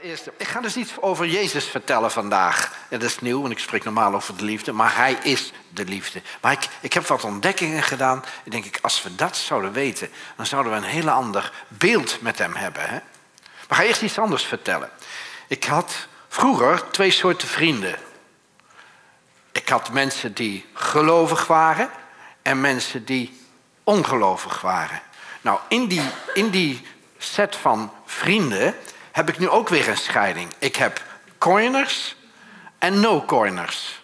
eerste. Ik ga dus iets over Jezus vertellen vandaag. Dat is nieuw, want ik spreek normaal over de liefde. Maar hij is de liefde. Maar ik, ik heb wat ontdekkingen gedaan. En denk ik, als we dat zouden weten... dan zouden we een heel ander beeld met hem hebben. Hè? Maar ga eerst iets anders vertellen. Ik had vroeger twee soorten vrienden. Ik had mensen die gelovig waren... en mensen die ongelovig waren. Nou, in die, in die set van vrienden heb ik nu ook weer een scheiding. Ik heb coiners en no-coiners.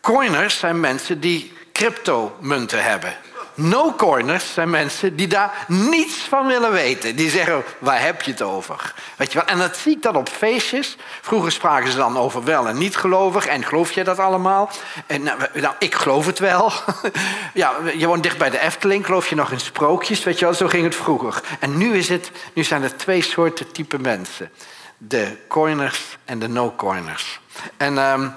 Coiners zijn mensen die cryptomunten hebben. No-coiners zijn mensen die daar niets van willen weten. Die zeggen, waar heb je het over? Weet je wel? En dat zie ik dan op feestjes. Vroeger spraken ze dan over wel en niet gelovig. En geloof je dat allemaal? En, nou, nou ik geloof het wel. ja, je woont dicht bij de Efteling. Geloof je nog in sprookjes? Weet je wel? Zo ging het vroeger. En nu, is het, nu zijn er twee soorten type mensen. De coiners en de no-coiners. En... Um,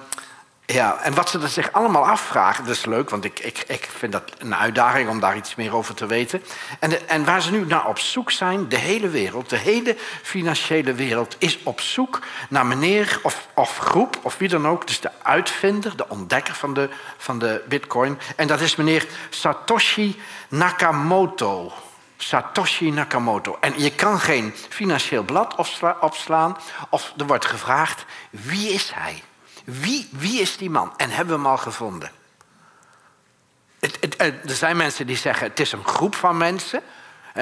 ja, en wat ze zich allemaal afvragen, dat is leuk, want ik, ik, ik vind dat een uitdaging om daar iets meer over te weten. En, en waar ze nu naar op zoek zijn, de hele wereld, de hele financiële wereld, is op zoek naar meneer of, of groep, of wie dan ook, dus de uitvinder, de ontdekker van de, van de Bitcoin. En dat is meneer Satoshi Nakamoto. Satoshi Nakamoto. En je kan geen financieel blad opslaan, of er wordt gevraagd: wie is hij? Wie, wie is die man? En hebben we hem al gevonden? Het, het, er zijn mensen die zeggen het is een groep van mensen.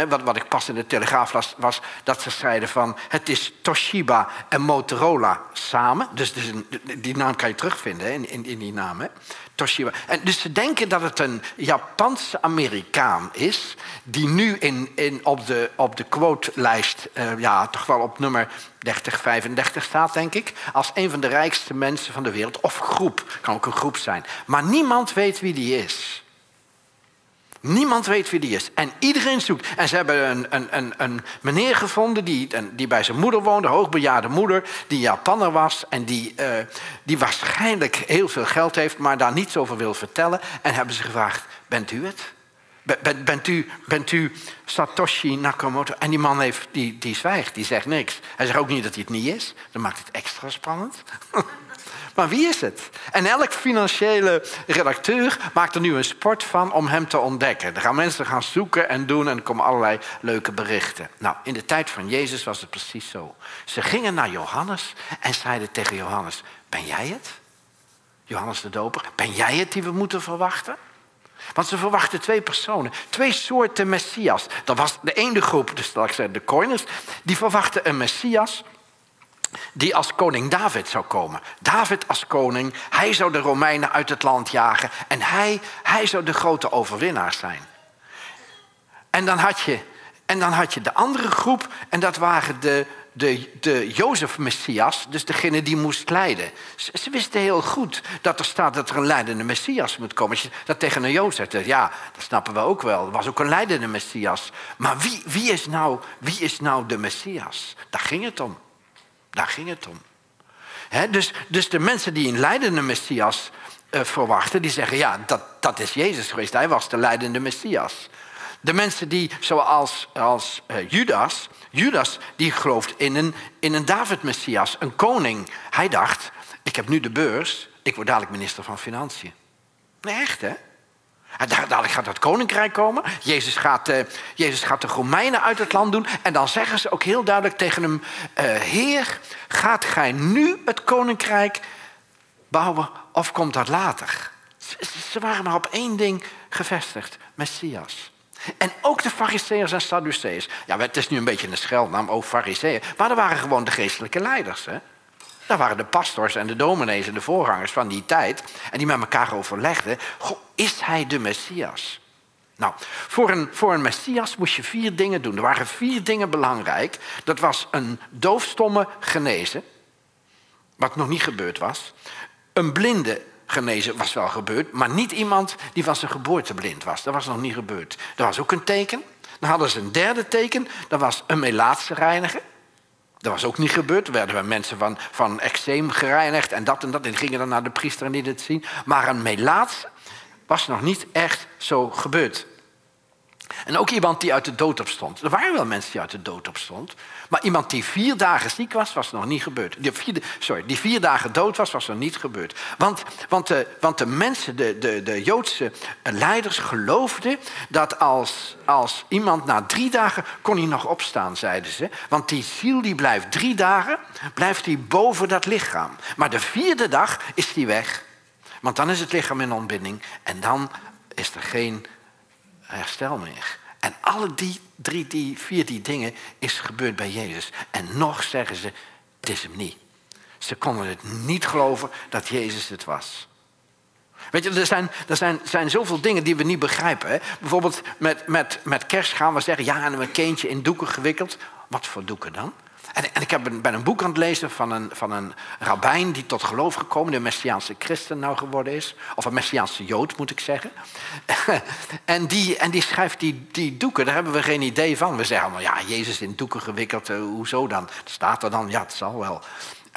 Wat, wat ik pas in de Telegraaf las, was dat ze zeiden van... het is Toshiba en Motorola samen. Dus, dus die naam kan je terugvinden in, in, in die naam. Hè? Toshiba. En dus ze denken dat het een Japanse Amerikaan is... die nu in, in, op de, op de quote-lijst uh, ja, toch wel op nummer 30, 35 staat, denk ik... als een van de rijkste mensen van de wereld. Of groep, kan ook een groep zijn. Maar niemand weet wie die is... Niemand weet wie die is. En iedereen zoekt. En ze hebben een, een, een, een meneer gevonden die, die bij zijn moeder woonde, hoogbejaarde moeder, die Japanner was en die, uh, die waarschijnlijk heel veel geld heeft, maar daar niets over wil vertellen. En hebben ze gevraagd: Bent u het? Bent u, bent u Satoshi Nakamoto? En die man heeft, die, die zwijgt, die zegt niks. Hij zegt ook niet dat hij het niet is. Dat maakt het extra spannend. Maar wie is het? En elk financiële redacteur maakt er nu een sport van om hem te ontdekken. Er gaan mensen gaan zoeken en doen en er komen allerlei leuke berichten. Nou, in de tijd van Jezus was het precies zo. Ze gingen naar Johannes en zeiden tegen Johannes: Ben jij het? Johannes de Doper, ben jij het die we moeten verwachten? Want ze verwachten twee personen, twee soorten Messias. Dat was de ene groep, dus dat ik de coiners, die verwachten een Messias die als koning David zou komen. David als koning, hij zou de Romeinen uit het land jagen en hij, hij zou de grote overwinnaar zijn. En dan had je, en dan had je de andere groep en dat waren de, de, de Jozef-Messias, dus degene die moest leiden. Ze, wisten heel goed dat er staat dat er een leidende Messias moet komen. Als je dat tegen een Jozef zegt, ja, dat snappen we ook wel. Er was ook een leidende Messias. Maar wie, wie, is, nou, wie is nou de Messias? Daar ging het om. Daar ging het om. dus, dus de mensen die een leidende Messias uh, verwachten, die zeggen, ja, dat, dat is Jezus geweest. Hij was de leidende Messias. De mensen die, zoals als, uh, Judas, Judas die gelooft in een, in een David-Messias, een koning. Hij dacht, ik heb nu de beurs, ik word dadelijk minister van Financiën. Nee, echt hè? Dadelijk gaat het koninkrijk komen. Jezus gaat, uh, Jezus gaat de Romeinen uit het land doen. En dan zeggen ze ook heel duidelijk tegen hem: uh, Heer, gaat gij nu het koninkrijk bouwen of komt dat later? Ze, waren maar op één ding gevestigd: Messias. En ook de Fariseërs en Sadduceërs. Ja, het is nu een beetje een scheldnaam, ook Fariseeën. Maar er waren gewoon de geestelijke leiders. Hè? Dat waren de pastors en de dominees en de voorgangers van die tijd. En die met elkaar overlegden, is hij de Messias? Nou, voor een, voor een Messias moest je vier dingen doen. Er waren vier dingen belangrijk. Dat was een doofstomme genezen, wat nog niet gebeurd was. Een blinde genezen was wel gebeurd, maar niet iemand die van zijn geboorte blind was. Dat was nog niet gebeurd. Er was ook een teken. Dan hadden ze een derde teken, dat was een melaatse reiniger. Dat was ook niet gebeurd. Er werden mensen van, van eczeem gereinigd en dat en dat. En gingen dan naar de priester en die dit zien. Maar een melaats was nog niet echt zo gebeurd. En ook iemand die uit de dood opstond. Er waren wel mensen die uit de dood opstond. Maar iemand die vier dagen ziek was, was nog niet gebeurd. Die vier, sorry, die vier dagen dood was, was nog niet gebeurd. Want, want, de, want de mensen, de, de, de Joodse leiders geloofden dat als, als iemand na drie dagen kon hij nog opstaan, zeiden ze. Want die ziel die blijft drie dagen, blijft hij boven dat lichaam. Maar de vierde dag is die weg. Want dan is het lichaam in ontbinding en dan is er geen herstel meer. En alle die drie, die vier die dingen is gebeurd bij Jezus. En nog zeggen ze, het is hem niet. Ze konden het niet geloven dat Jezus het was. Weet je, er zijn, er zijn, zijn zoveel dingen die we niet begrijpen. Hè? Bijvoorbeeld met, met, met kerst gaan we zeggen, ja, en een kindje in doeken gewikkeld. Wat voor doeken dan? En, ik heb een, ben een boek aan het lezen van een, van een rabbijn die tot geloof gekomen, de Messiaanse christen nou geworden is. Of een Messiaanse jood moet ik zeggen. en, die, en die schrijft die, die doeken, daar hebben we geen idee van. We zeggen allemaal, ja, Jezus in doeken gewikkeld, uh, hoezo dan? Staat er dan, ja, het zal wel.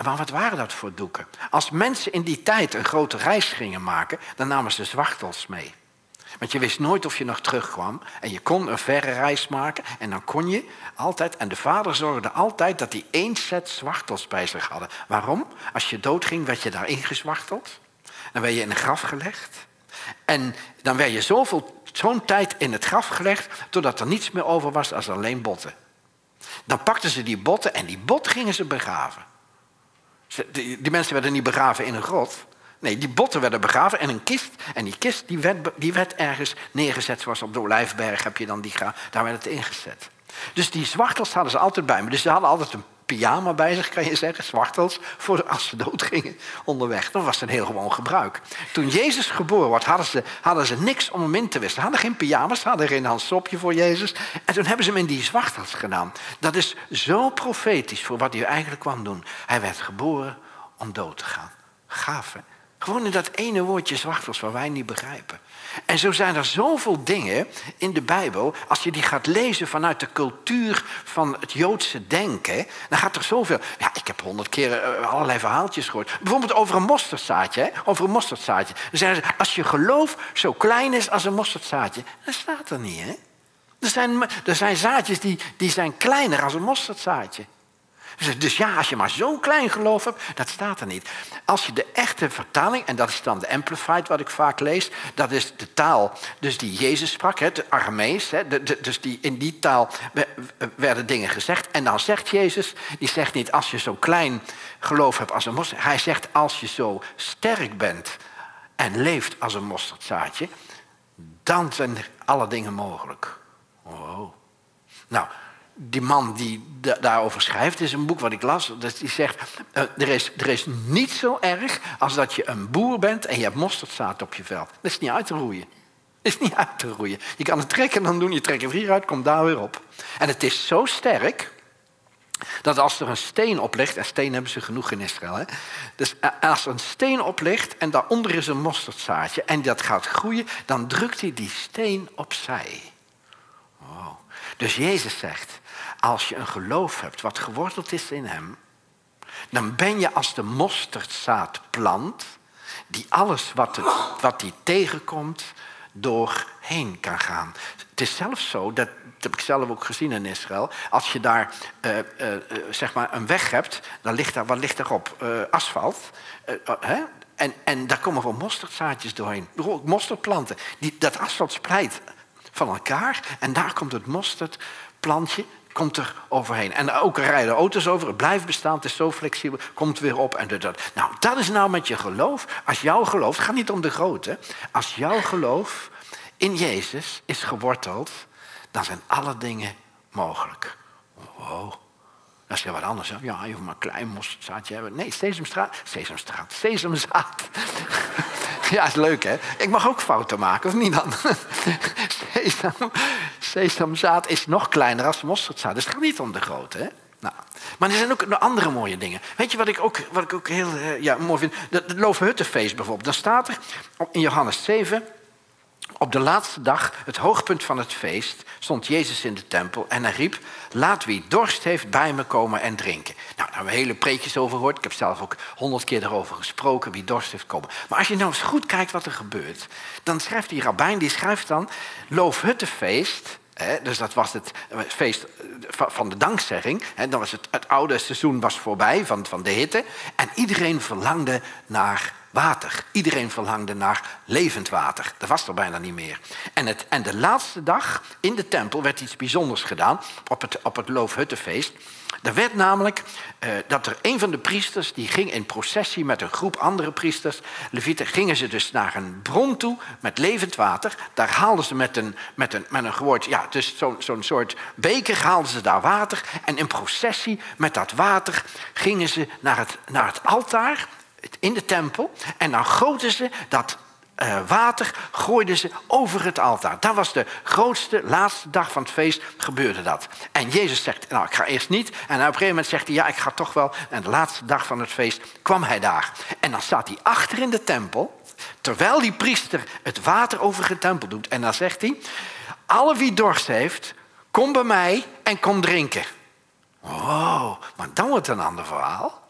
Maar wat waren dat voor doeken? Als mensen in die tijd een grote reis gingen maken, dan namen ze zwachtels mee. Want je wist nooit of je nog terugkwam. En je kon een verre reis maken. En dan kon je altijd. En de vader zorgde altijd dat hij één set zwachtels bij zich hadden. Waarom? Als je doodging, werd je daarin gezwachteld. Dan werd je in een graf gelegd. En dan werd je zoveel, zo'n tijd in het graf gelegd. totdat er niets meer over was als alleen botten. Dan pakten ze die botten en die bot gingen ze begraven. Die mensen werden niet begraven in een grot. Nee, die botten werden begraven en een kist. En die kist die werd, die werd ergens neergezet, zoals op de Olijfberg heb je dan die Daar werd het ingezet. Dus die zwachtels hadden ze altijd bij me. Dus ze hadden altijd een pyjama bij zich, kan je zeggen, zwachtels, voor als ze doodgingen onderweg. Dat was een heel gewoon gebruik. Toen Jezus geboren werd, hadden ze, hadden ze niks om hem in te wisselen. Ze hadden geen pyjama's, ze hadden geen handsopje voor Jezus. En toen hebben ze hem in die zwachtels gedaan. Dat is zo profetisch voor wat hij eigenlijk kwam doen. Hij werd geboren om dood te gaan. Gaaf, hè? Gewoon in dat ene woordje zwachtels waar wij niet begrijpen. En zo zijn er zoveel dingen in de Bijbel. Als je die gaat lezen vanuit de cultuur van het Joodse denken. Dan gaat er zoveel. Ja, ik heb honderd keer eh, allerlei verhaaltjes gehoord. Bijvoorbeeld over een mosterdzaadje. Hè? Over een mosterdzaadje. Dan zeggen ze, als je geloof zo klein is als een mosterdzaadje. Dat staat er niet, hè? Er zijn, er zijn zaadjes die, die zijn kleiner als een mosterdzaadje. Dus ja, als je maar zo'n klein geloof hebt, dat staat er niet. Als je de echte vertaling, en dat is dan de Amplified wat ik vaak lees, dat is de taal dus die Jezus sprak, het Aramees. Dus die, in die taal werden dingen gezegd. En dan zegt Jezus, die zegt niet als je zo klein geloof hebt als een mosterd. Hij zegt als je zo sterk bent en leeft als een mosterdzaadje, dan zijn alle dingen mogelijk. Wow. Nou, die man die daarover schrijft, is een boek wat ik las. Dat die zegt: uh, er, is, er is niet zo erg als dat je een boer bent en je hebt mosterdzaad op je veld. Dat is niet uit te roeien. Is niet uit te roeien. Je kan het trekken en dan doen, je trekt er hier uit, komt daar weer op. En het is zo sterk dat als er een steen op ligt, en steen hebben ze genoeg in Israël, hè? dus eh, als er een steen op ligt en daaronder is een mosterdzaadje en dat gaat groeien, dan drukt hij die steen opzij. Wow. Dus Jezus zegt, als je een geloof hebt wat geworteld is in hem, dan ben je als de mosterdzaadplant die alles wat, wat die tegenkomt doorheen kan gaan. Het is zelfs zo, dat, heb ik zelf ook gezien in Israël, als je daar uh, uh, zeg maar een weg hebt, dan ligt daar, wat ligt erop? Uh, asfalt. Hè? En, en daar komen gewoon mosterdzaadjes doorheen. Mosterdplanten. Die, dat asfalt splijt van elkaar en daar komt het mosterdplantje komt er overheen. En ook rijden auto's over, het blijft bestaan, het is zo flexibel, komt weer op en dat. Nou, dat is nou met je geloof. Als jouw geloof, het gaat niet om de grote, als jouw geloof in Jezus is geworteld, dan zijn alle dingen mogelijk. Wow. Dat is wat anders. Hè? Ja, je hoeft maar een klein mosterdzaadje hebben. Nee, sesamstraat. Sesamstraat. Sesamzaad. ja, is leuk hè. Ik mag ook fouten maken, of niet dan? Sesam, sesamzaad is nog kleiner als mosterdzaad. Dus het gaat niet om de grootte. Hè? Nou, maar er zijn ook andere mooie dingen. Weet je wat ik ook, wat ik ook heel uh, ja, mooi vind? Het Loofhuttenfeest bijvoorbeeld. Dan staat er in Johannes 7... Op de laatste dag, het hoogpunt van het feest, stond Jezus in de tempel en hij riep: Laat wie dorst heeft bij me komen en drinken. Nou, daar hebben we hele preekjes over gehoord. Ik heb zelf ook honderd keer erover gesproken, wie dorst heeft komen. Maar als je nou eens goed kijkt wat er gebeurt, dan schrijft die rabbijn, die schrijft dan: Loofhuttenfeest, dus dat was het feest van de dankzegging. Dan was het, het oude seizoen was voorbij van, van de hitte. En iedereen verlangde naar water. Iedereen verlangde naar levend water. Dat was er bijna niet meer. En, het, en de laatste dag in de tempel werd iets bijzonders gedaan op het, op het Loofhuttenfeest. Er werd namelijk uh, dat er een van de priesters, die ging in processie met een groep andere priesters, levieten, gingen ze dus naar een bron toe met levend water. Daar haalden ze met een, met een, met een ja, dus zo'n zo'n soort beker haalden ze daar water. En in processie met dat water gingen ze naar het, naar het altaar in de tempel. En dan goten ze dat uh, water gooiden ze over het altaar. Dat was de grootste, laatste dag van het feest, gebeurde dat. En Jezus zegt, nou ik ga eerst niet. En op een gegeven moment zegt hij, ja ik ga toch wel. En de laatste dag van het feest kwam hij daar. En dan staat hij achter in de tempel, terwijl die priester het water over de tempel doet. En dan zegt hij, alle wie dorst heeft, kom bij mij en kom drinken. Oh, maar dan wordt het een ander verhaal.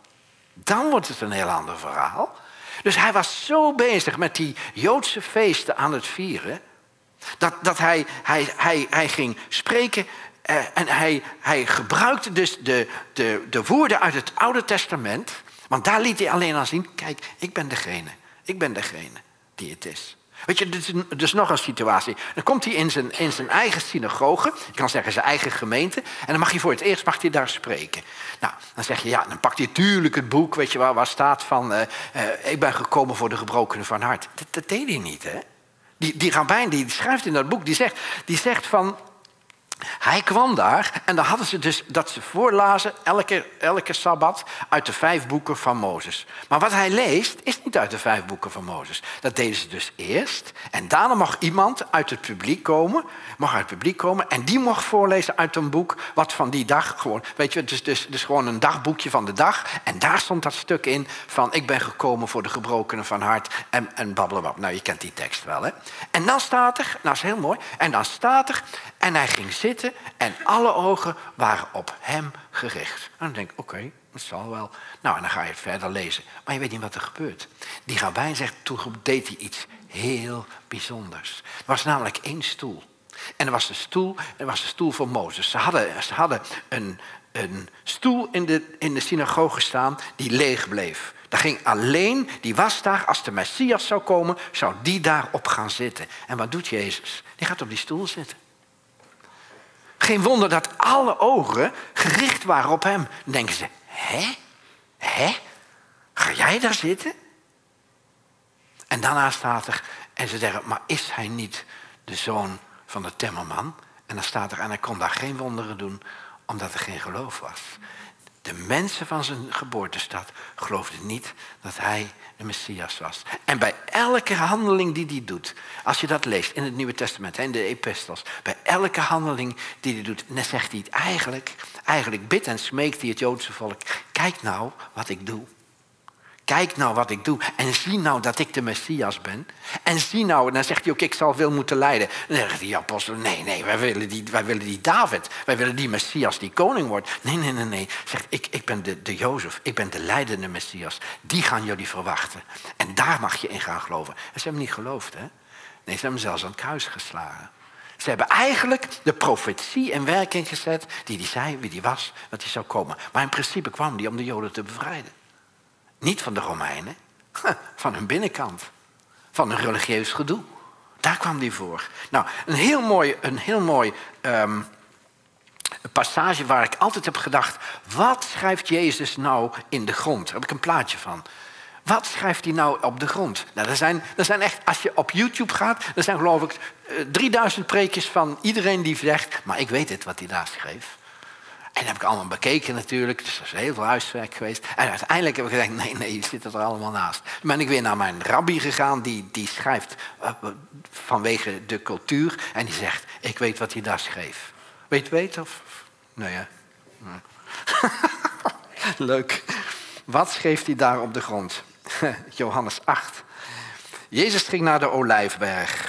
Dan wordt het een heel ander verhaal. Dus hij was zo bezig met die Joodse feesten aan het vieren. Dat, dat hij, hij, hij, hij ging spreken eh, en hij, hij gebruikte dus de, de, de woorden uit het Oude Testament. Want daar liet hij alleen aan zien: kijk, ik ben degene. Ik ben degene die het is. Weet je, dus, dus nog een situatie. Dan komt hij in zijn, in zijn eigen synagoge, je kan zeggen zijn eigen gemeente, en dan mag hij voor het eerst mag hij daar spreken. Nou, dan zeg je, ja, dan pakt hij natuurlijk het boek, weet je waar, waar staat van, uh, uh, ik ben gekomen voor de gebrokenen van hart. Dat, dat deed hij niet, hè. Die, die rabbijn die schrijft in dat boek, die zegt, die zegt van, hij kwam daar en dan hadden ze dus dat ze voorlazen elke, elke sabbat uit de vijf boeken van Mozes. Maar wat hij leest is niet uit de vijf boeken van Mozes. Dat deden ze dus eerst en daarna mag iemand uit het publiek komen, mag uit het publiek komen en die mag voorlezen uit een boek wat van die dag gewoon, weet je, dus, dus, dus gewoon een dagboekje van de dag en daar stond dat stuk in van ik ben gekomen voor de gebrokenen van hart en, en blablabla. Nou, je kent die tekst wel, hè? En dan staat er, nou is heel mooi, en dan staat er en hij ging zitten en alle ogen waren op hem gericht. En dan denk ik, oké, dat zal wel. Nou, en dan ga je verder lezen. Maar je weet niet wat er gebeurt. Die rabbijn zegt, toen deed hij iets heel bijzonders. Er was namelijk één stoel. En er was de stoel, er was de stoel van Mozes. Ze hadden, ze hadden een, een stoel in de, in de synagoge staan die leeg bleef. Daar ging alleen, die was daar, als de Messias zou komen, zou die daarop gaan zitten. En wat doet Jezus? Die gaat op die stoel zitten. Geen wonder dat alle ogen gericht waren op hem. Dan denken ze, hè? Hè? Ga jij daar zitten? En daarna staat er, en ze zeggen, maar is hij niet de zoon van de timmerman? En dan staat er, en hij kon daar geen wonderen doen, omdat er geen geloof was. De mensen van zijn geboortestad geloofden niet dat hij de Messias was. En bij elke handeling die hij doet, als je dat leest in het Nieuwe Testament, in de epistels, bij elke handeling die hij doet, zegt hij het eigenlijk, eigenlijk bidt en smeekt hij het Joodse volk, kijk nou wat ik doe. Kijk nou wat ik doe en zie nou dat ik de Messias ben. En zie nou, en dan zegt hij ook, ik zal veel moeten lijden. dan zegt die apostel, nee, nee, wij willen die, wij willen die David. Wij willen die Messias die koning wordt. Nee, nee, nee, nee. Zegt, ik, ik ben de, de Jozef, ik ben de leidende Messias. Die gaan jullie verwachten. En daar mag je in gaan geloven. En ze hebben niet geloofd, hè. Nee, ze hebben zelfs aan het kruis geslagen. Ze hebben eigenlijk de profetie in werking gezet die die zei wie die was, dat hij zou komen. Maar in principe kwam die om de Joden te bevrijden. Niet van de Romeinen, van hun binnenkant. Van een religieus gedoe. Daar kwam die voor. Nou, een heel mooi, een heel mooi um, passage waar ik altijd heb gedacht... wat schrijft Jezus nou in de grond? Daar heb ik een plaatje van. Wat schrijft hij nou op de grond? Nou, er zijn, er zijn echt, als je op YouTube gaat, er zijn geloof ik 3000 eh, preekjes van iedereen die zegt, maar ik weet het wat hij daar schreef. En dat heb ik allemaal bekeken natuurlijk. Dus is heel veel huiswerk geweest. En uiteindelijk heb ik gezegd, nee, nee, je zit er allemaal naast. Dan ben ik weer naar mijn rabbi gegaan. Die, die schrijft uh, vanwege de cultuur. En die zegt, ik weet wat hij daar schreef. Weet je weet of? Nee, ja. Leuk. Wat schreef hij daar op de grond? Johannes 8. Jezus ging naar de Olijfberg.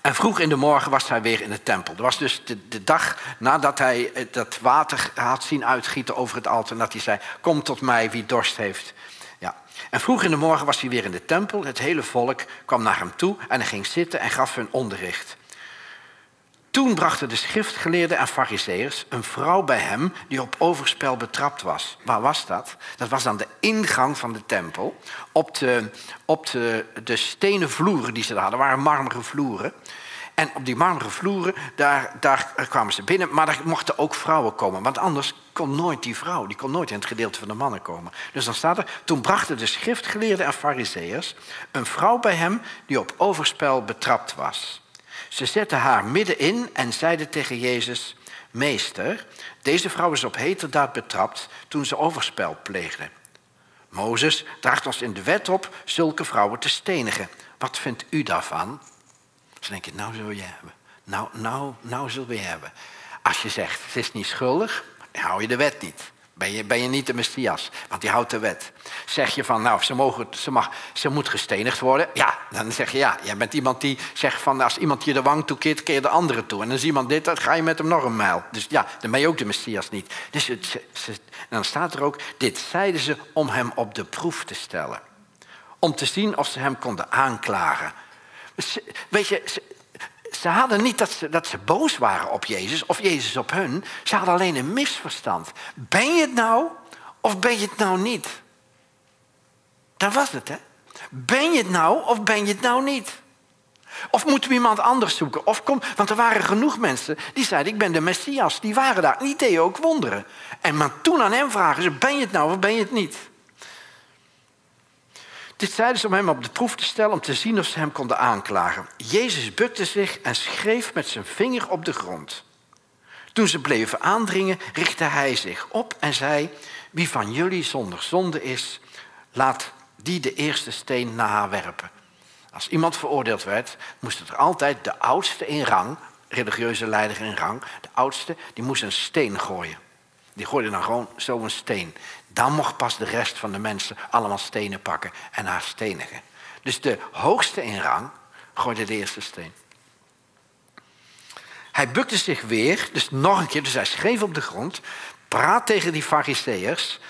En vroeg in de morgen was hij weer in de tempel. Dat was dus de, dag nadat hij dat water had zien uitgieten over het altaar. Dat hij zei, kom tot mij wie dorst heeft. Ja. En vroeg in de morgen was hij weer in de tempel. Het hele volk kwam naar hem toe en hij ging zitten en gaf hun onderricht. Toen brachten de schriftgeleerden en fariseërs een vrouw bij hem die op overspel betrapt was. Waar was dat? Dat was aan de ingang van de tempel. Op de, op de, de stenen vloeren die ze hadden, waren marmeren vloeren. En op die marmeren vloeren, daar, daar kwamen ze binnen. Maar daar mochten ook vrouwen komen. Want anders kon nooit die vrouw, die kon nooit in het gedeelte van de mannen komen. Dus dan staat er, toen brachten de schriftgeleerden en fariseërs een vrouw bij hem die op overspel betrapt was. Ze zetten haar middenin en zeiden tegen Jezus, Meester, deze vrouw is op heterdaad betrapt toen ze overspel pleegde. Mozes draagt ons in de wet op zulke vrouwen te stenigen. Wat vindt u daarvan? Ze denken, nou zul je hebben. Nou, nou, nou zul je hebben. Als je zegt, ze is niet schuldig, hou je de wet niet. Ben je, ben je niet de Messias, want die houdt de wet. Zeg je van, nou, ze, mogen, ze, mag, ze moet gestenigd worden. Ja, dan zeg je ja. Jij bent iemand die zegt van, als iemand je de wang toekeert, keer de andere toe. En is iemand dit, dan ga je met hem nog een mijl. Dus ja, dan ben je ook de Messias niet. Dus het, dan staat er ook, dit zeiden ze om hem op de proef te stellen. Om te zien of ze hem konden aanklagen. Weet je, ze hadden niet dat ze, dat ze boos waren op Jezus of Jezus op hun. Ze hadden alleen een misverstand. Ben je het nou of ben je het nou niet? Dat was het, hè? Ben je het nou of ben je het nou niet? Of moeten we iemand anders zoeken? Of kom, want er waren genoeg mensen die zeiden: Ik ben de messias. Die waren daar. Die deden ook wonderen. En maar toen aan hem vragen ze: Ben je het nou of ben je het niet? Dit zeiden ze om hem op de proef te stellen, om te zien of ze hem konden aanklagen. Jezus bukte zich en schreef met zijn vinger op de grond. Toen ze bleven aandringen, richtte hij zich op en zei: Wie van jullie zonder zonde is, laat die de eerste steen naar haar werpen. Als iemand veroordeeld werd, moest het er altijd de oudste in rang, religieuze leider in rang, de oudste, die moest een steen gooien. Die gooide dan gewoon zo een steen. Dan mocht pas de rest van de mensen allemaal stenen pakken en haar stenigen. Dus de hoogste in rang gooide de eerste steen. Hij bukte zich weer, dus nog een keer, dus hij schreef op de grond, praat tegen die fariseërs.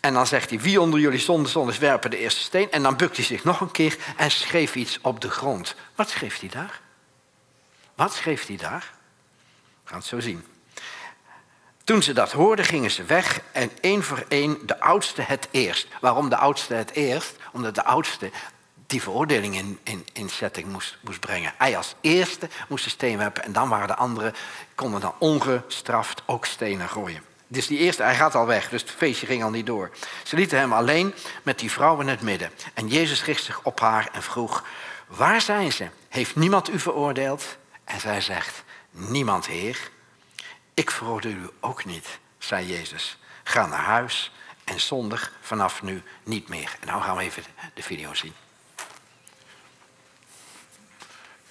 En dan zegt hij, wie onder jullie zonde zondes werpen de eerste steen. En dan bukt hij zich nog een keer en schreef iets op de grond. Wat schreef hij daar? Wat schreef hij daar? We gaan het zo zien. Toen ze dat hoorden, gingen ze weg en één voor één de oudste het eerst. Waarom de oudste het eerst? Omdat de oudste die veroordeling in, in, in setting moest, moest brengen. Hij als eerste moest de steen werpen en dan waren de anderen, konden dan ongestraft ook stenen gooien. Dus die eerste, hij gaat al weg, dus het feestje ging al niet door. Ze lieten hem alleen met die vrouw in het midden. En Jezus richt zich op haar en vroeg, waar zijn ze? Heeft niemand u veroordeeld? En zij zegt, niemand, Heer. Ik veroordeel u ook niet, zei Jezus. Ga naar huis en zondig vanaf nu niet meer. En nou gaan we even de video zien.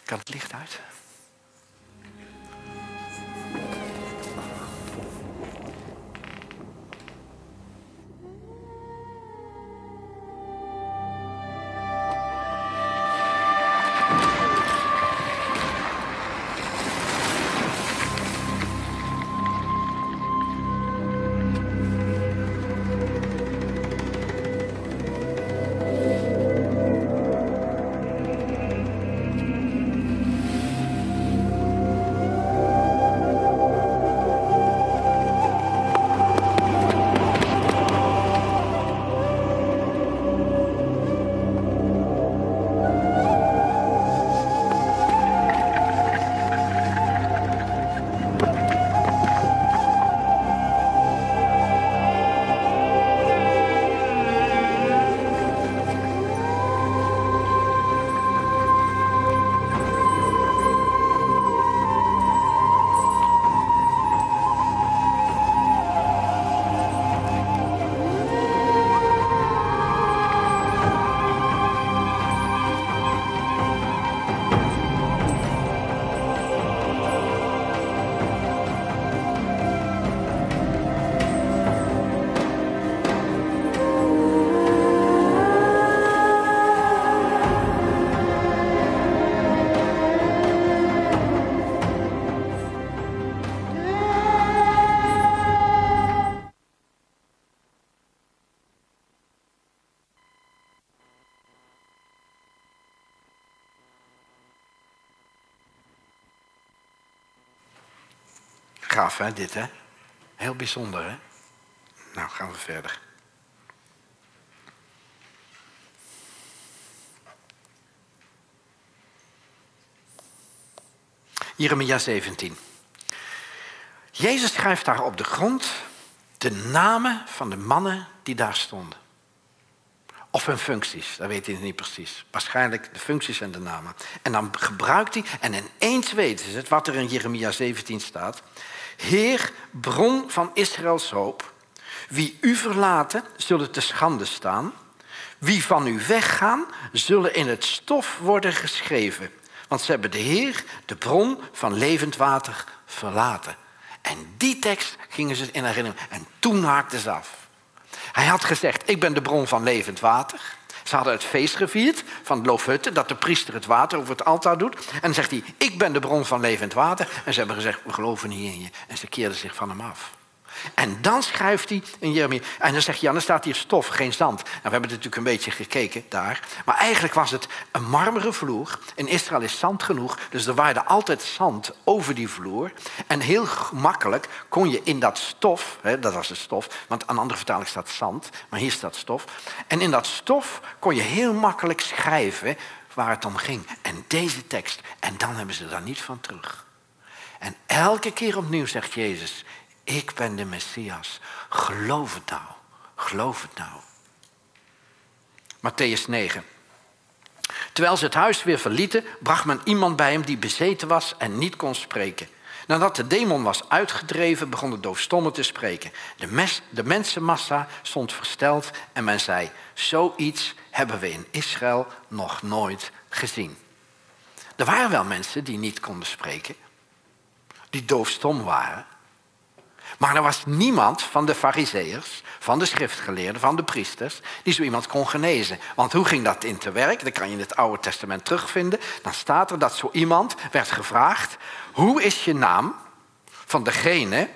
Kan het licht uit? Dit, hè? Heel bijzonder, hè? Nou, gaan we verder. Jeremia 17. Jezus schrijft daar op de grond de namen van de mannen die daar stonden. Of hun functies, dat weet hij niet precies. Waarschijnlijk de functies en de namen. En dan gebruikt hij, en ineens weten ze het, wat er in Jeremia 17 staat. Heer, bron van Israëls hoop, wie u verlaten, zullen te schande staan. Wie van u weggaan, zullen in het stof worden geschreven. Want ze hebben de Heer, de bron van levend water, verlaten. En die tekst gingen ze in herinneren. En toen haakten ze af. Hij had gezegd, ik ben de bron van levend water. Ze hadden het feest gevierd van de loofhutten, dat de priester het water over het altaar doet. En dan zegt hij, ik ben de bron van levend water. En ze hebben gezegd, we geloven niet in je. En ze keerden zich van hem af. En dan schrijft hij in Jeremia. En dan zegt hij, ja, dan staat hier stof, geen zand. Nou, we hebben natuurlijk een beetje gekeken daar. Maar eigenlijk was het een marmeren vloer. In Israël is zand genoeg, dus er waarde altijd zand over die vloer. En heel makkelijk kon je in dat stof, hè, dat was de stof, want aan andere vertaling staat zand, maar hier staat stof. En in dat stof kon je heel makkelijk schrijven waar het om ging. En deze tekst, en dan hebben ze daar niet van terug. En elke keer opnieuw zegt Jezus, ik ben de Messias. Geloof het nou. Geloof het nou. Matthäus 9. Terwijl ze het huis weer verlieten, bracht men iemand bij hem die bezeten was en niet kon spreken. Nadat de demon was uitgedreven, begon de doofstomme te spreken. De, de mensenmassa stond versteld en men zei: Zoiets hebben we in Israël nog nooit gezien. Er waren wel mensen die niet konden spreken, die doofstom waren. Maar er was niemand van de fariseërs, van de schriftgeleerden, van de priesters, die zo iemand kon genezen. Want hoe ging dat in te werk? Dat kan je in het Oude Testament terugvinden. Dan staat er dat zo iemand werd gevraagd, hoe is je naam van degene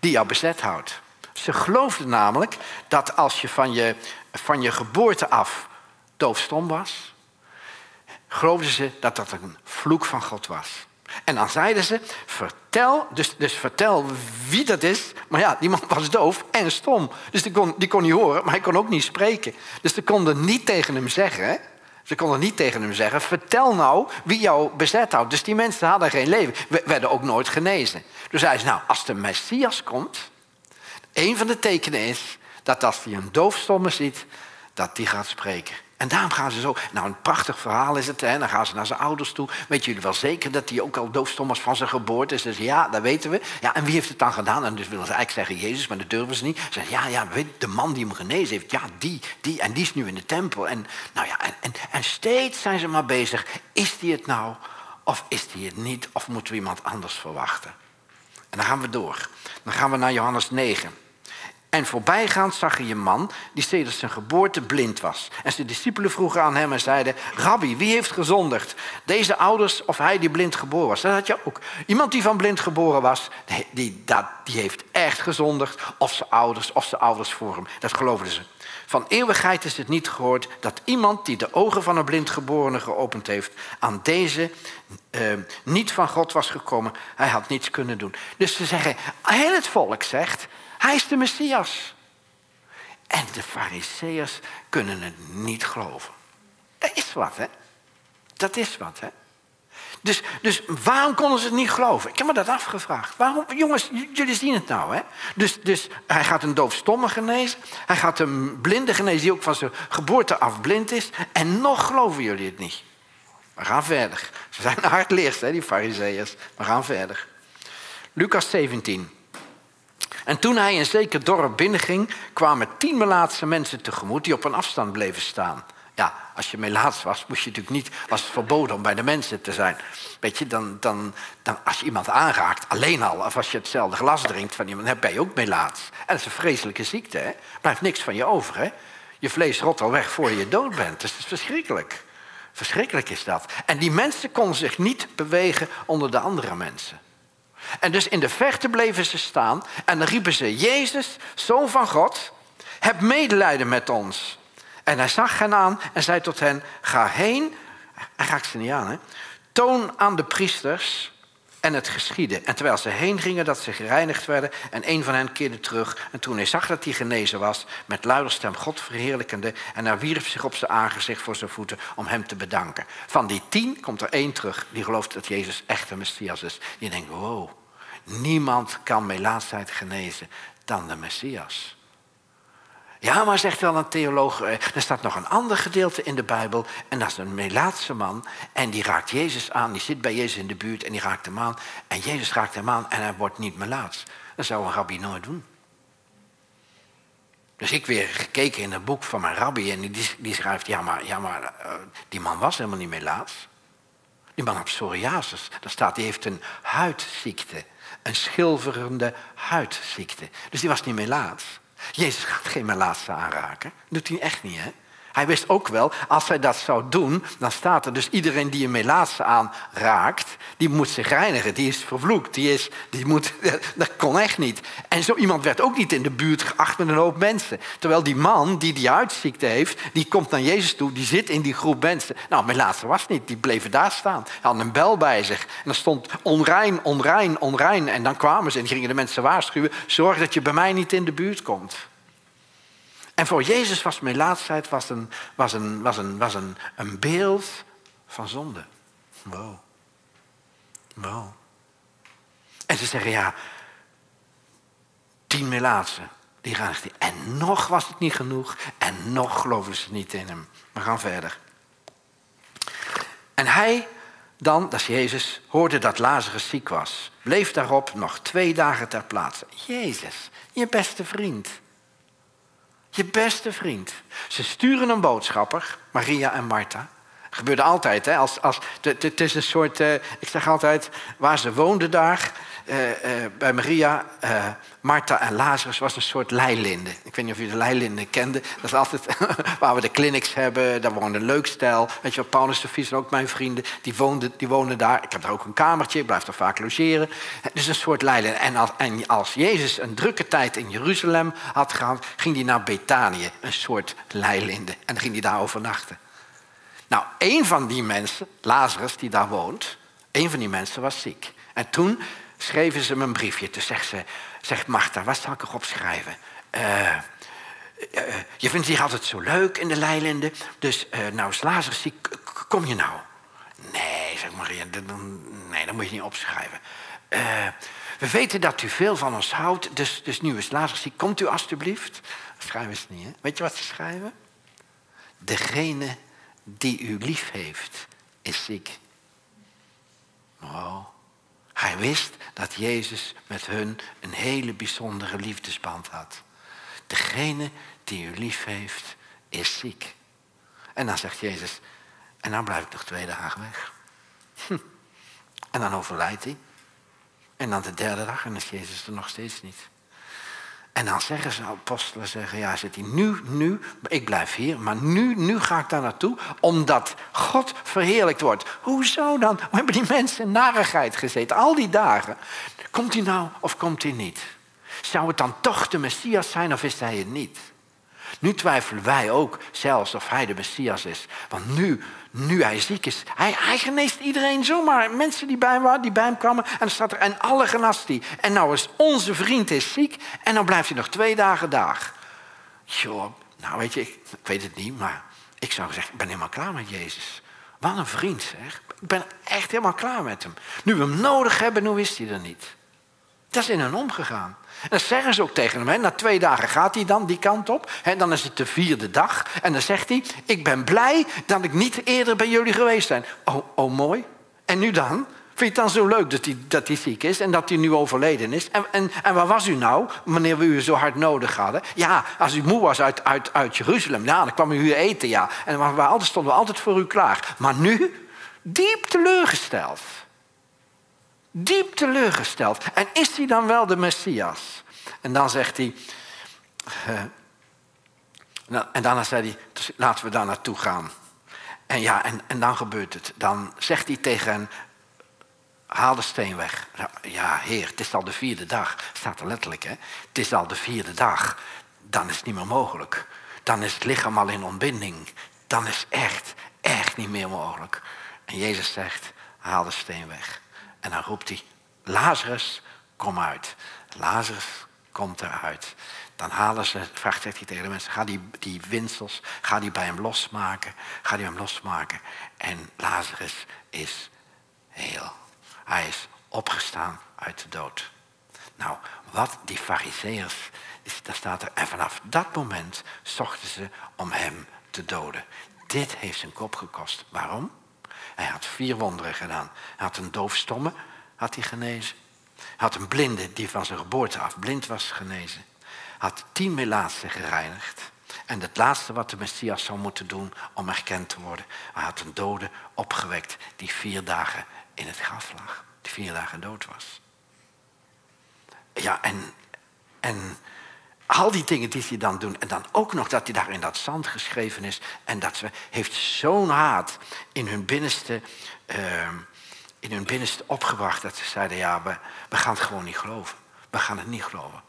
die jou bezet houdt? Ze geloofden namelijk dat als je van je, van je geboorte af doofstom was, geloofden ze dat dat een vloek van God was. En dan zeiden ze, vertel, dus, dus vertel wie dat is. Maar ja, die man was doof en stom. Dus die kon, die kon niet horen, maar hij kon ook niet spreken. Dus ze konden niet tegen hem zeggen, ze konden niet tegen hem zeggen, vertel nou wie jou bezet houdt. Dus die mensen hadden geen leven, werden ook nooit genezen. Dus hij zei, nou, als de Messias komt, een van de tekenen is dat als hij een doofstomme ziet, dat die gaat spreken. En daarom gaan ze zo. Nou, een prachtig verhaal is het. Hè? Dan gaan ze naar zijn ouders toe. Weet jullie wel zeker dat hij ook al doofstom was van zijn geboorte? Ze zeggen ja, dat weten we. Ja, en wie heeft het dan gedaan? En dus willen ze eigenlijk zeggen Jezus, maar dat durven ze niet. Ze zeggen ja, ja, de man die hem genezen heeft. Ja, die, die. En die is nu in de tempel. En, nou ja, en, en, en steeds zijn ze maar bezig. Is die het nou? Of is die het niet? Of moeten we iemand anders verwachten? En dan gaan we door. Dan gaan we naar Johannes 9. En voorbijgaand zag hij een man die sedert zijn geboorte blind was. En zijn discipelen vroegen aan hem en zeiden: Rabbi, wie heeft gezondigd? Deze ouders of hij die blind geboren was? Dat had je ook. Iemand die van blind geboren was, die, die heeft echt gezondigd. Of zijn ouders, of zijn ouders voor hem. Dat geloofden ze. Van eeuwigheid is het niet gehoord dat iemand die de ogen van een blindgeborene geopend heeft, aan deze eh, niet van God was gekomen. Hij had niets kunnen doen. Dus ze zeggen, heel het volk zegt, hij is de Messias. En de Fariseërs kunnen het niet geloven. Dat is wat, hè? Dat is wat, hè? Dus, dus waarom konden ze het niet geloven? Ik heb me dat afgevraagd. Waarom? Jongens, jullie zien het nou, hè? Dus, dus hij gaat een doofstomme genezen. Hij gaat een blinde genezen die ook van zijn geboorte af blind is. En nog geloven jullie het niet. We gaan verder. Ze zijn hardleers, hè, die fariseeërs. We gaan verder. Lucas 17. En toen hij een zeker dorp binnenging, kwamen tien Melaatse mensen tegemoet die op een afstand bleven staan. Ja, als je melaats was, moest je natuurlijk niet, was het verboden om bij de mensen te zijn. Weet je, dan, dan, dan als je iemand aanraakt, alleen al, of als je hetzelfde glas drinkt van iemand, dan ben je ook melaats. En dat is een vreselijke ziekte, hè? Blijft niks van je over, hè? Je vlees rot al weg voor je dood bent. Dus dat is verschrikkelijk. Verschrikkelijk is dat. En die mensen konden zich niet bewegen onder de andere mensen. En dus in de verte bleven ze staan en dan riepen ze: Jezus, zoon van God, heb medelijden met ons. En hij zag hen aan en zei tot hen: Ga heen. Hij raakt ze niet aan? Toon aan de priesters En het geschiedde. En terwijl ze heen gingen, dat ze gereinigd werden. En een van hen keerde terug. En toen hij zag dat hij genezen was, met luider stem God verheerlijkende. En hij wierp zich op zijn aangezicht voor zijn voeten om hem te bedanken. Van die tien komt er één terug die gelooft dat Jezus echt een Messias is. Die denkt, wow, niemand kan melaatsheid genezen dan de Messias. Ja, maar zegt wel een theoloog, eh, er staat nog een ander gedeelte in de Bijbel. En dat is een Melaatse man. En die raakt Jezus aan, die zit bij Jezus in de buurt en die raakt hem aan. En Jezus raakt hem aan en hij wordt niet Melaats. Dat zou een rabbi nooit doen. Dus ik weer gekeken in het boek van mijn rabbi en die, die schrijft, ja maar, ja, maar uh, die man was helemaal niet Melaats. Die man had psoriasis. Daar staat, die heeft een huidziekte. Een schilverende huidziekte. Dus die was niet Melaats. Jezus gaat geen melaatse aanraken. Doet hij echt niet, hè? Hij wist ook wel, als hij dat zou doen, dan staat er dus iedereen die een melaatse aanraakt, die moet zich reinigen, die is vervloekt, die is, die moet, dat kon echt niet. En zo iemand werd ook niet in de buurt geacht met een hoop mensen. Terwijl die man die die uitziekte heeft, die komt naar Jezus toe, die zit in die groep mensen. Nou, melaatse was niet, die bleven daar staan. Hij had een bel bij zich en er stond onrein, onrein, onrein. En dan kwamen ze en gingen de mensen waarschuwen, zorg dat je bij mij niet in de buurt komt. En voor Jezus was melaatsheid was een, was een, was een, was een, een beeld van zonde. Wow. Wow. En ze zeggen ja, tien melaatsen, die gaan hij. En nog was het niet genoeg en nog geloofden ze niet in hem. We gaan verder. En hij dan, dat is Jezus, hoorde dat Lazarus ziek was. Bleef daarop nog twee dagen ter plaatse. Jezus, je beste vriend. Je beste vriend. Ze sturen een boodschapper, Maria en Martha. Gebeurde altijd. Hè? Als, als, het is een soort, uh, ik zeg altijd, waar ze woonden daar, uh, uh, bij Maria, Martha en Lazarus was een soort leilinde. Ik weet niet of je de leilinde kende. Dat is altijd waar we de clinics hebben. Daar woonde een leuk stel. Weet je Paulus de ook mijn vrienden. Die woonden, die woonden daar. Ik heb daar ook een kamertje. Ik blijf daar vaak logeren. Dus een soort leilinde. En als, en als Jezus een drukke tijd in Jeruzalem had gehad... ging hij naar Betanië. Een soort leilinde. En ging hij daar overnachten. Nou, een van die mensen, Lazarus, die daar woont... een van die mensen was ziek. En toen schreven ze me een briefje. Toen zegt, ze, zegt Martha, wat zal ik erop schrijven? Uh, je vindt hier altijd zo leuk in de Leilinde. Dus nou is kom je nou? Nee, zegt Maria, nee, dat moet je niet opschrijven. we weten dat u veel van ons houdt, dus, dus nu is Lazarus. Komt u alstublieft? Schrijven ze niet, hè? Weet je wat ze schrijven? Degene die u lief heeft, is ziek. Oh. Hij wist dat Jezus met hun een hele bijzondere liefdesband had. Degene die u lief heeft, is ziek. En dan zegt Jezus, en dan blijf ik nog twee dagen weg. En dan overlijdt hij. En dan de derde dag en is Jezus er nog steeds niet. En dan zeggen ze, apostelen zeggen, ja, zit hij nu, nu, ik blijf hier, maar nu, nu ga ik daar naartoe, omdat God verheerlijkt wordt. Hoezo dan? We hebben die mensen in narigheid gezeten, al die dagen. Komt hij nou of komt hij niet? Zou het dan toch de Messias zijn of is hij het niet? Nu twijfelen wij ook zelfs of hij de Messias is. Want nu, nu hij ziek is, hij, geneest iedereen zomaar. Mensen die bij, waren, die hem kwamen. En staat er, en alle genast hij. En nou is onze vriend is ziek. En dan blijft hij nog twee dagen daar. Joh, nou weet je, ik, ik weet het niet, maar ik zou zeggen, ik ben helemaal klaar met Jezus. Wat een vriend zeg. Ik ben echt helemaal klaar met hem. Nu we hem nodig hebben, nu is hij er niet. Dat is in hen omgegaan. En dan zeggen ze ook tegen hem. Na twee dagen gaat hij dan die kant op. Hè, dan is het de vierde dag. En dan zegt hij: Ik ben blij dat ik niet eerder bij jullie geweest ben. Oh, oh mooi. En nu dan? Vind je het dan zo leuk dat hij, dat hij ziek is en dat hij nu overleden is? En, en, en waar was u nou, wanneer we u zo hard nodig hadden? Ja, als u moe was uit, uit, uit Jeruzalem, ja, dan kwam u hier eten, ja. En we stonden we altijd voor u klaar. Maar nu, diep teleurgesteld. Diep teleurgesteld. En is hij dan wel de Messias? En dan zegt hij. Uh, en daarna zei hij: dus laten we daar naartoe gaan. En ja, en, en dan gebeurt het. Dan zegt hij tegen hen: haal de steen weg. Ja, heer, het is al de vierde dag. Staat er letterlijk, hè? Het is al de vierde dag. Dan is het niet meer mogelijk. Dan is het lichaam al in ontbinding. Dan is echt, echt niet meer mogelijk. En Jezus zegt: haal de steen weg. En dan roept hij, Lazarus, kom uit. Lazarus komt eruit. Dan halen ze, vraagt hij tegen de mensen, ga die, die winsels, ga die bij hem losmaken. Ga die hem losmaken. En Lazarus is heel. Hij is opgestaan uit de dood. Nou, wat die fariseërs, daar staat er, en vanaf dat moment zochten ze om hem te doden. Dit heeft zijn kop gekost. Waarom? Hij had vier wonderen gedaan. Hij had een doofstomme, had hij genezen. Hij had een blinde die van zijn geboorte af blind was genezen. Hij had tien melaatsen gereinigd. En het laatste wat de Messias zou moeten doen om erkend te worden. Hij had een dode opgewekt die vier dagen in het graf lag. Die vier dagen dood was. Ja, en, en al die dingen die hij dan doet. En dan ook nog dat hij daar in dat zand geschreven is. En dat ze heeft zo'n haat in hun binnenste, uh, in hun binnenste opgebracht. Dat ze zeiden, ja, we, we gaan het gewoon niet geloven. We gaan het niet geloven.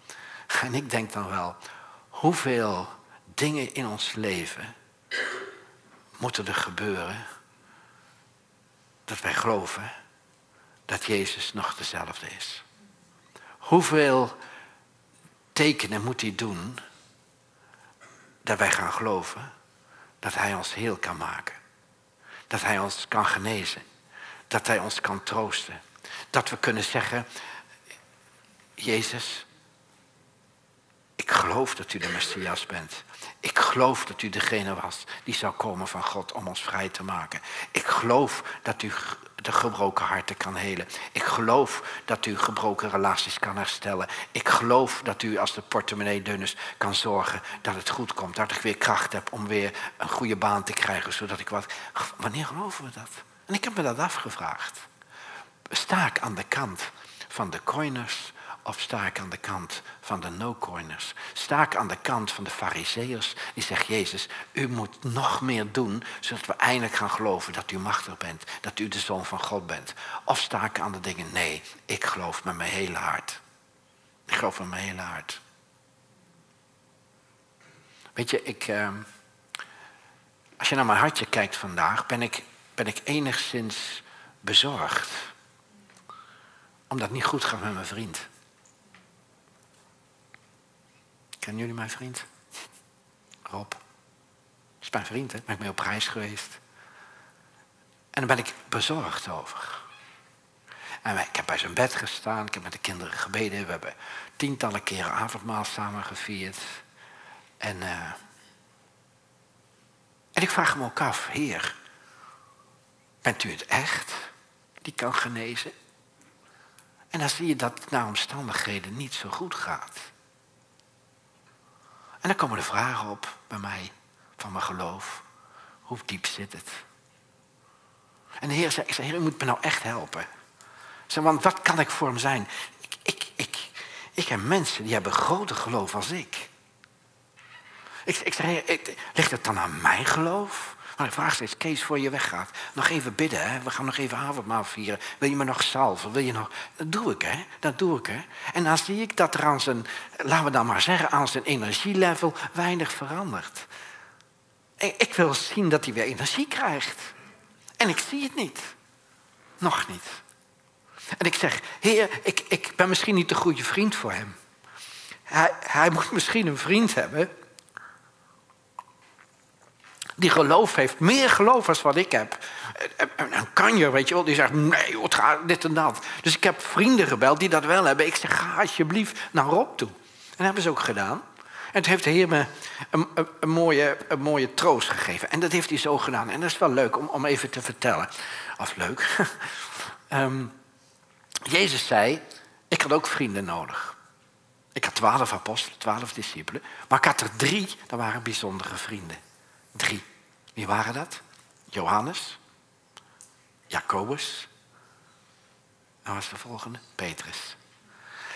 En ik denk dan wel, hoeveel dingen in ons leven moeten er gebeuren dat wij geloven dat Jezus nog dezelfde is. Hoeveel tekenen moet hij doen dat wij gaan geloven dat hij ons heel kan maken. Dat hij ons kan genezen. Dat hij ons kan troosten. Dat we kunnen zeggen, Jezus, ik geloof dat u de Messias bent. Ik geloof dat u degene was die zou komen van God om ons vrij te maken. Ik geloof dat u de gebroken harten kan helen. Ik geloof dat u gebroken relaties kan herstellen. Ik geloof dat u als de portemonnee dun is kan zorgen dat het goed komt. Dat ik weer kracht heb om weer een goede baan te krijgen. Zodat ik wat... Wanneer geloven we dat? En ik heb me dat afgevraagd. Sta ik aan de kant van de coiners of sta aan de kant van de no-coiners? Sta aan de kant van de fariseërs die zeggen, Jezus, u moet nog meer doen, zodat we eindelijk gaan geloven dat u machtig bent, dat u de zoon van God bent. Of sta aan de dingen, nee, ik geloof met mijn hele hart. Ik geloof met mijn hele hart. Weet je, ik, uh, als je naar mijn hartje kijkt vandaag, ben ik, ben ik enigszins bezorgd. Omdat het niet goed gaat met mijn vriend. Kennen jullie mijn vriend? Rob. Dat is mijn vriend, hè? Ben ik mee op reis geweest. En daar ben ik bezorgd over. En ik heb bij zijn bed gestaan, ik heb met de kinderen gebeden. We hebben tientallen keren avondmaal samen gevierd. En, uh, en ik vraag hem ook af, Heer, bent u het echt die kan genezen? En dan zie je dat het naar omstandigheden niet zo goed gaat. En dan komen de vragen op bij mij van mijn geloof. Hoe diep zit het? En de Heer zei, ik zei, Heer, u moet me nou echt helpen. Want wat kan ik voor hem zijn? Ik, ik, ik, ik heb mensen die hebben groter geloof als ik. Ik, ik zeg, ligt het dan aan mijn geloof? Maar ik vraag steeds, Kees, voor je weggaat. Nog even bidden, hè? we gaan nog even avondmaal vieren. Wil je me nog salven? Wil je nog... Dat doe ik, hè? Dat doe ik, hè? En dan zie ik dat er aan zijn, laten we dan maar zeggen, aan zijn energielevel weinig verandert. Ik wil zien dat hij weer energie krijgt. En ik zie het niet. Nog niet. En ik zeg, heer, ik, ik ben misschien niet de goede vriend voor hem. Hij, hij moet misschien een vriend hebben die geloof heeft, meer geloof als wat ik heb. En dan kan je, weet je wel, die zegt, nee, het gaat dit en dat. Dus ik heb vrienden gebeld die dat wel hebben. Ik zeg, ga alsjeblieft naar Rob toe. En dat hebben ze ook gedaan. En toen heeft de Heer me een, een, mooie, een mooie troost gegeven. En dat heeft hij zo gedaan. En dat is wel leuk om, om even te vertellen. Of leuk. um, Jezus zei, ik had ook vrienden nodig. Ik had twaalf apostelen, twaalf discipelen. Maar ik had er drie, dat waren bijzondere vrienden. Drie. Wie waren dat? Johannes, Jacobus. En was de volgende? Petrus.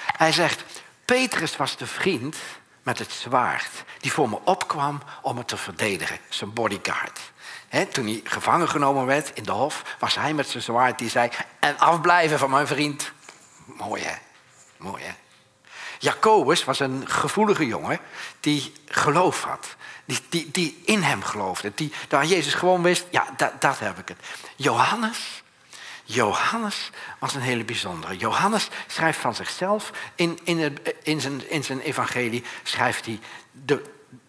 Hij zegt, Petrus was de vriend met het zwaard die voor me opkwam om het te verdedigen, zijn bodyguard. toen hij gevangen genomen werd in de hof, was hij met zijn zwaard die zei: En afblijven van mijn vriend. Mooi hè? Mooi hè? Jacobus was een gevoelige jongen die geloof had. Die, die, in hem geloofde. Die, daar Jezus gewoon wist, ja, dat, heb ik het. Johannes, Johannes was een hele bijzondere. Johannes schrijft van zichzelf, in, in, het, in, zijn, in zijn evangelie schrijft hij de,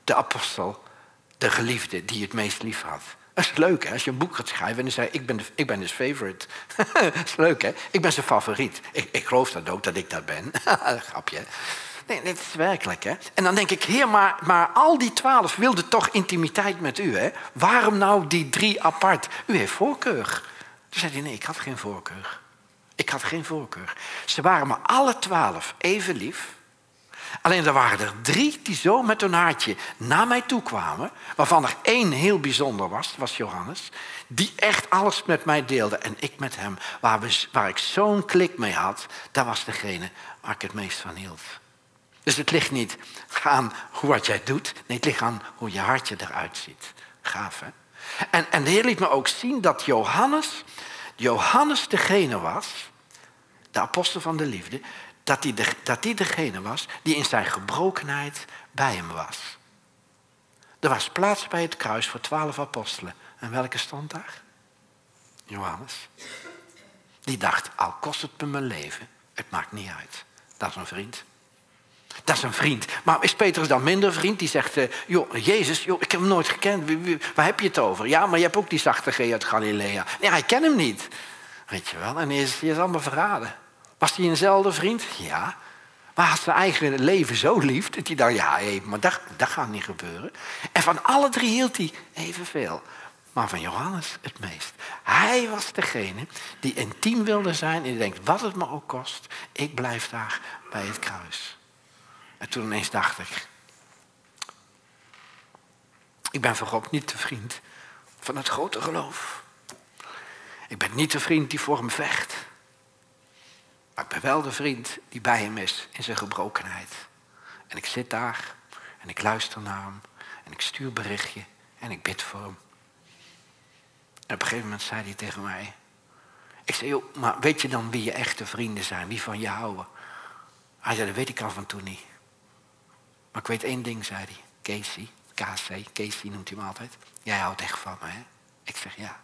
de apostel, de geliefde die het meest lief had. Dat is leuk, hè? Als je een boek gaat schrijven en dan je, ik ben, de, ik ben his favorite. dat is leuk, hè? Ik ben zijn favoriet. Ik, ik geloof dat ook, dat ik dat ben. Grapje. Nee, dit is werkelijk, hè? En dan denk ik, heer, maar, maar al die twaalf wilden toch intimiteit met u, hè? Waarom nou die drie apart? U heeft voorkeur. Toen zei hij, nee, ik had geen voorkeur. Ik had geen voorkeur. Ze waren maar alle twaalf even lief. Alleen er waren er drie die zo met hun hartje naar mij toe kwamen, waarvan er één heel bijzonder was, dat was Johannes, die echt alles met mij deelde en ik met hem, waar, we, waar ik zo'n klik mee had, dat was degene waar ik het meest van hield. Dus het ligt niet aan hoe wat jij doet, nee, het ligt aan hoe je hartje eruit ziet. Gaaf, hè? En, en de Heer liet me ook zien dat Johannes, Johannes degene was, de apostel van de liefde, dat hij, dat hij degene was die in zijn gebrokenheid bij hem was. Er was plaats bij het kruis voor twaalf apostelen. En welke stond daar? Johannes. Die dacht, al kost het me mijn leven, het maakt niet uit. Dat is een vriend. Dat is een vriend. Maar is Petrus dan minder vriend? Die zegt, uh, joh, Jezus, joh, ik heb hem nooit gekend. waar heb je het over? Ja, maar je hebt ook die zachte G uit Galilea. Ja, ik ken hem niet. Weet je wel, en hij is, hij is allemaal verraden. Was hij eenzelfde vriend? Ja. Maar had zijn eigen leven zo lief dat hij dacht, ja, maar dat, dat gaat niet gebeuren. En van alle drie hield hij evenveel. Maar van Johannes het meest. Hij was degene die intiem wilde zijn en denkt, wat het me ook kost, ik blijf daar bij het kruis. En toen ineens dacht ik, ik ben voor God niet de vriend van het grote geloof. Ik ben niet de vriend die voor hem vecht. Maar ik ben wel de vriend die bij hem is in zijn gebrokenheid. En ik zit daar en ik luister naar hem en ik stuur berichtje en ik bid voor hem. En op een gegeven moment zei hij tegen mij. Ik zei, joh, maar weet je dan wie je echte vrienden zijn? Wie van je houden? Hij zei, dat weet ik al van toen niet. Maar ik weet één ding, zei hij. Casey, KC, Casey noemt hij me altijd. Jij houdt echt van me, hè? Ik zeg, ja.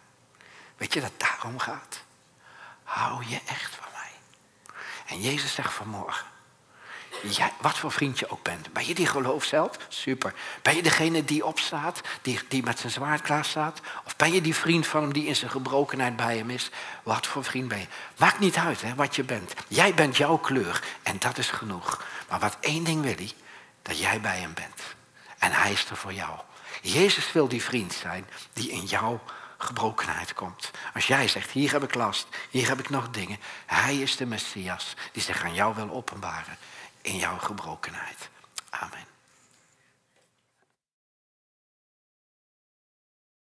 Weet je dat daarom gaat? Hou je echt van mij? En Jezus zegt vanmorgen. Jij, wat voor vriend je ook bent. Ben je die geloof zelf? Super. Ben je degene die opstaat, die, die met zijn zwaard klaar staat? Of ben je die vriend van hem die in zijn gebrokenheid bij hem is? Wat voor vriend ben je? Maakt niet uit hè, wat je bent. Jij bent jouw kleur en dat is genoeg. Maar wat één ding wil hij, dat jij bij hem bent. En hij is er voor jou. Jezus wil die vriend zijn die in jouw gebrokenheid komt. Als jij zegt, hier heb ik last, hier heb ik nog dingen. Hij is de Messias die zich aan jou wil openbaren in jouw gebrokenheid. Amen.